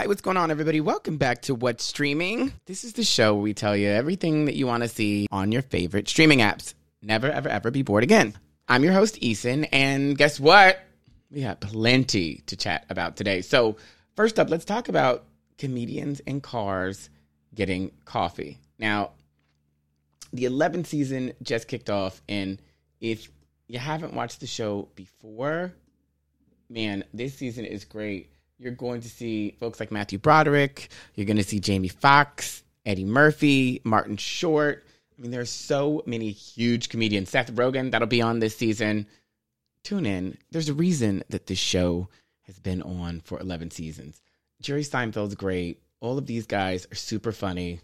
Hi, what's going on, everybody? Welcome back to What's Streaming. This is the show where we tell you everything that you want to see on your favorite streaming apps. Never, ever, ever be bored again. I'm your host, Eason, and guess what? We have plenty to chat about today. So, first up, let's talk about comedians in cars getting coffee. Now, the 11th season just kicked off, and if you haven't watched the show before, man, this season is great you're going to see folks like Matthew Broderick. You're going to see Jamie Foxx, Eddie Murphy, Martin Short. I mean, there's so many huge comedians. Seth Rogen, that'll be on this season. Tune in. There's a reason that this show has been on for 11 seasons. Jerry Seinfeld's great. All of these guys are super funny.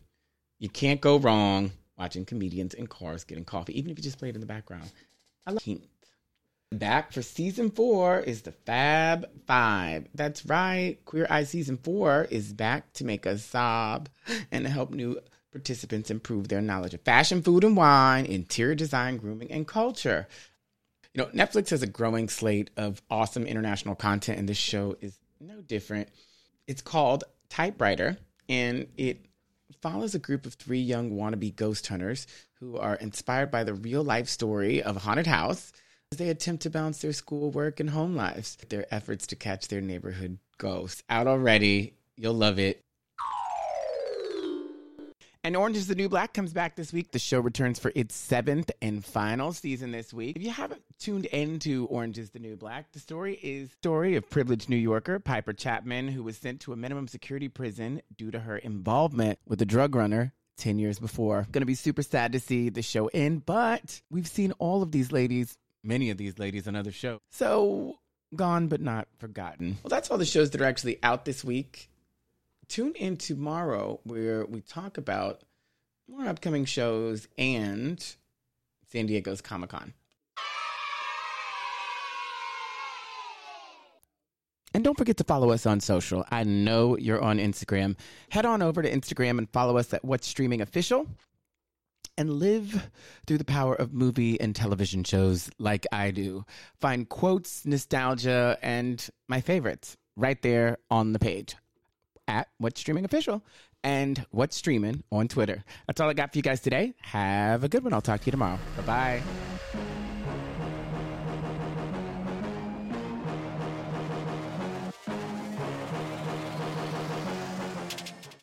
You can't go wrong watching comedians in cars getting coffee, even if you just play it in the background. I love Back for season four is the Fab Five. That's right. Queer Eye season four is back to make us sob and to help new participants improve their knowledge of fashion, food, and wine, interior design, grooming, and culture. You know, Netflix has a growing slate of awesome international content, and this show is no different. It's called Typewriter, and it follows a group of three young wannabe ghost hunters who are inspired by the real life story of haunted house they attempt to balance their school, work, and home lives. Their efforts to catch their neighborhood ghosts. Out already. You'll love it. And Orange is the New Black comes back this week. The show returns for its seventh and final season this week. If you haven't tuned into Orange is the New Black, the story is story of privileged New Yorker Piper Chapman, who was sent to a minimum security prison due to her involvement with a drug runner 10 years before. Gonna be super sad to see the show end, but we've seen all of these ladies many of these ladies on other shows. So gone but not forgotten. Well, that's all the shows that are actually out this week. Tune in tomorrow where we talk about more upcoming shows and San Diego's Comic Con. And don't forget to follow us on social. I know you're on Instagram. Head on over to Instagram and follow us at What's Streaming Official and live through the power of movie and television shows like I do. Find quotes, nostalgia, and my favorites right there on the page at What's Streaming Official and What's Streaming on Twitter. That's all I got for you guys today. Have a good one. I'll talk to you tomorrow. Bye bye.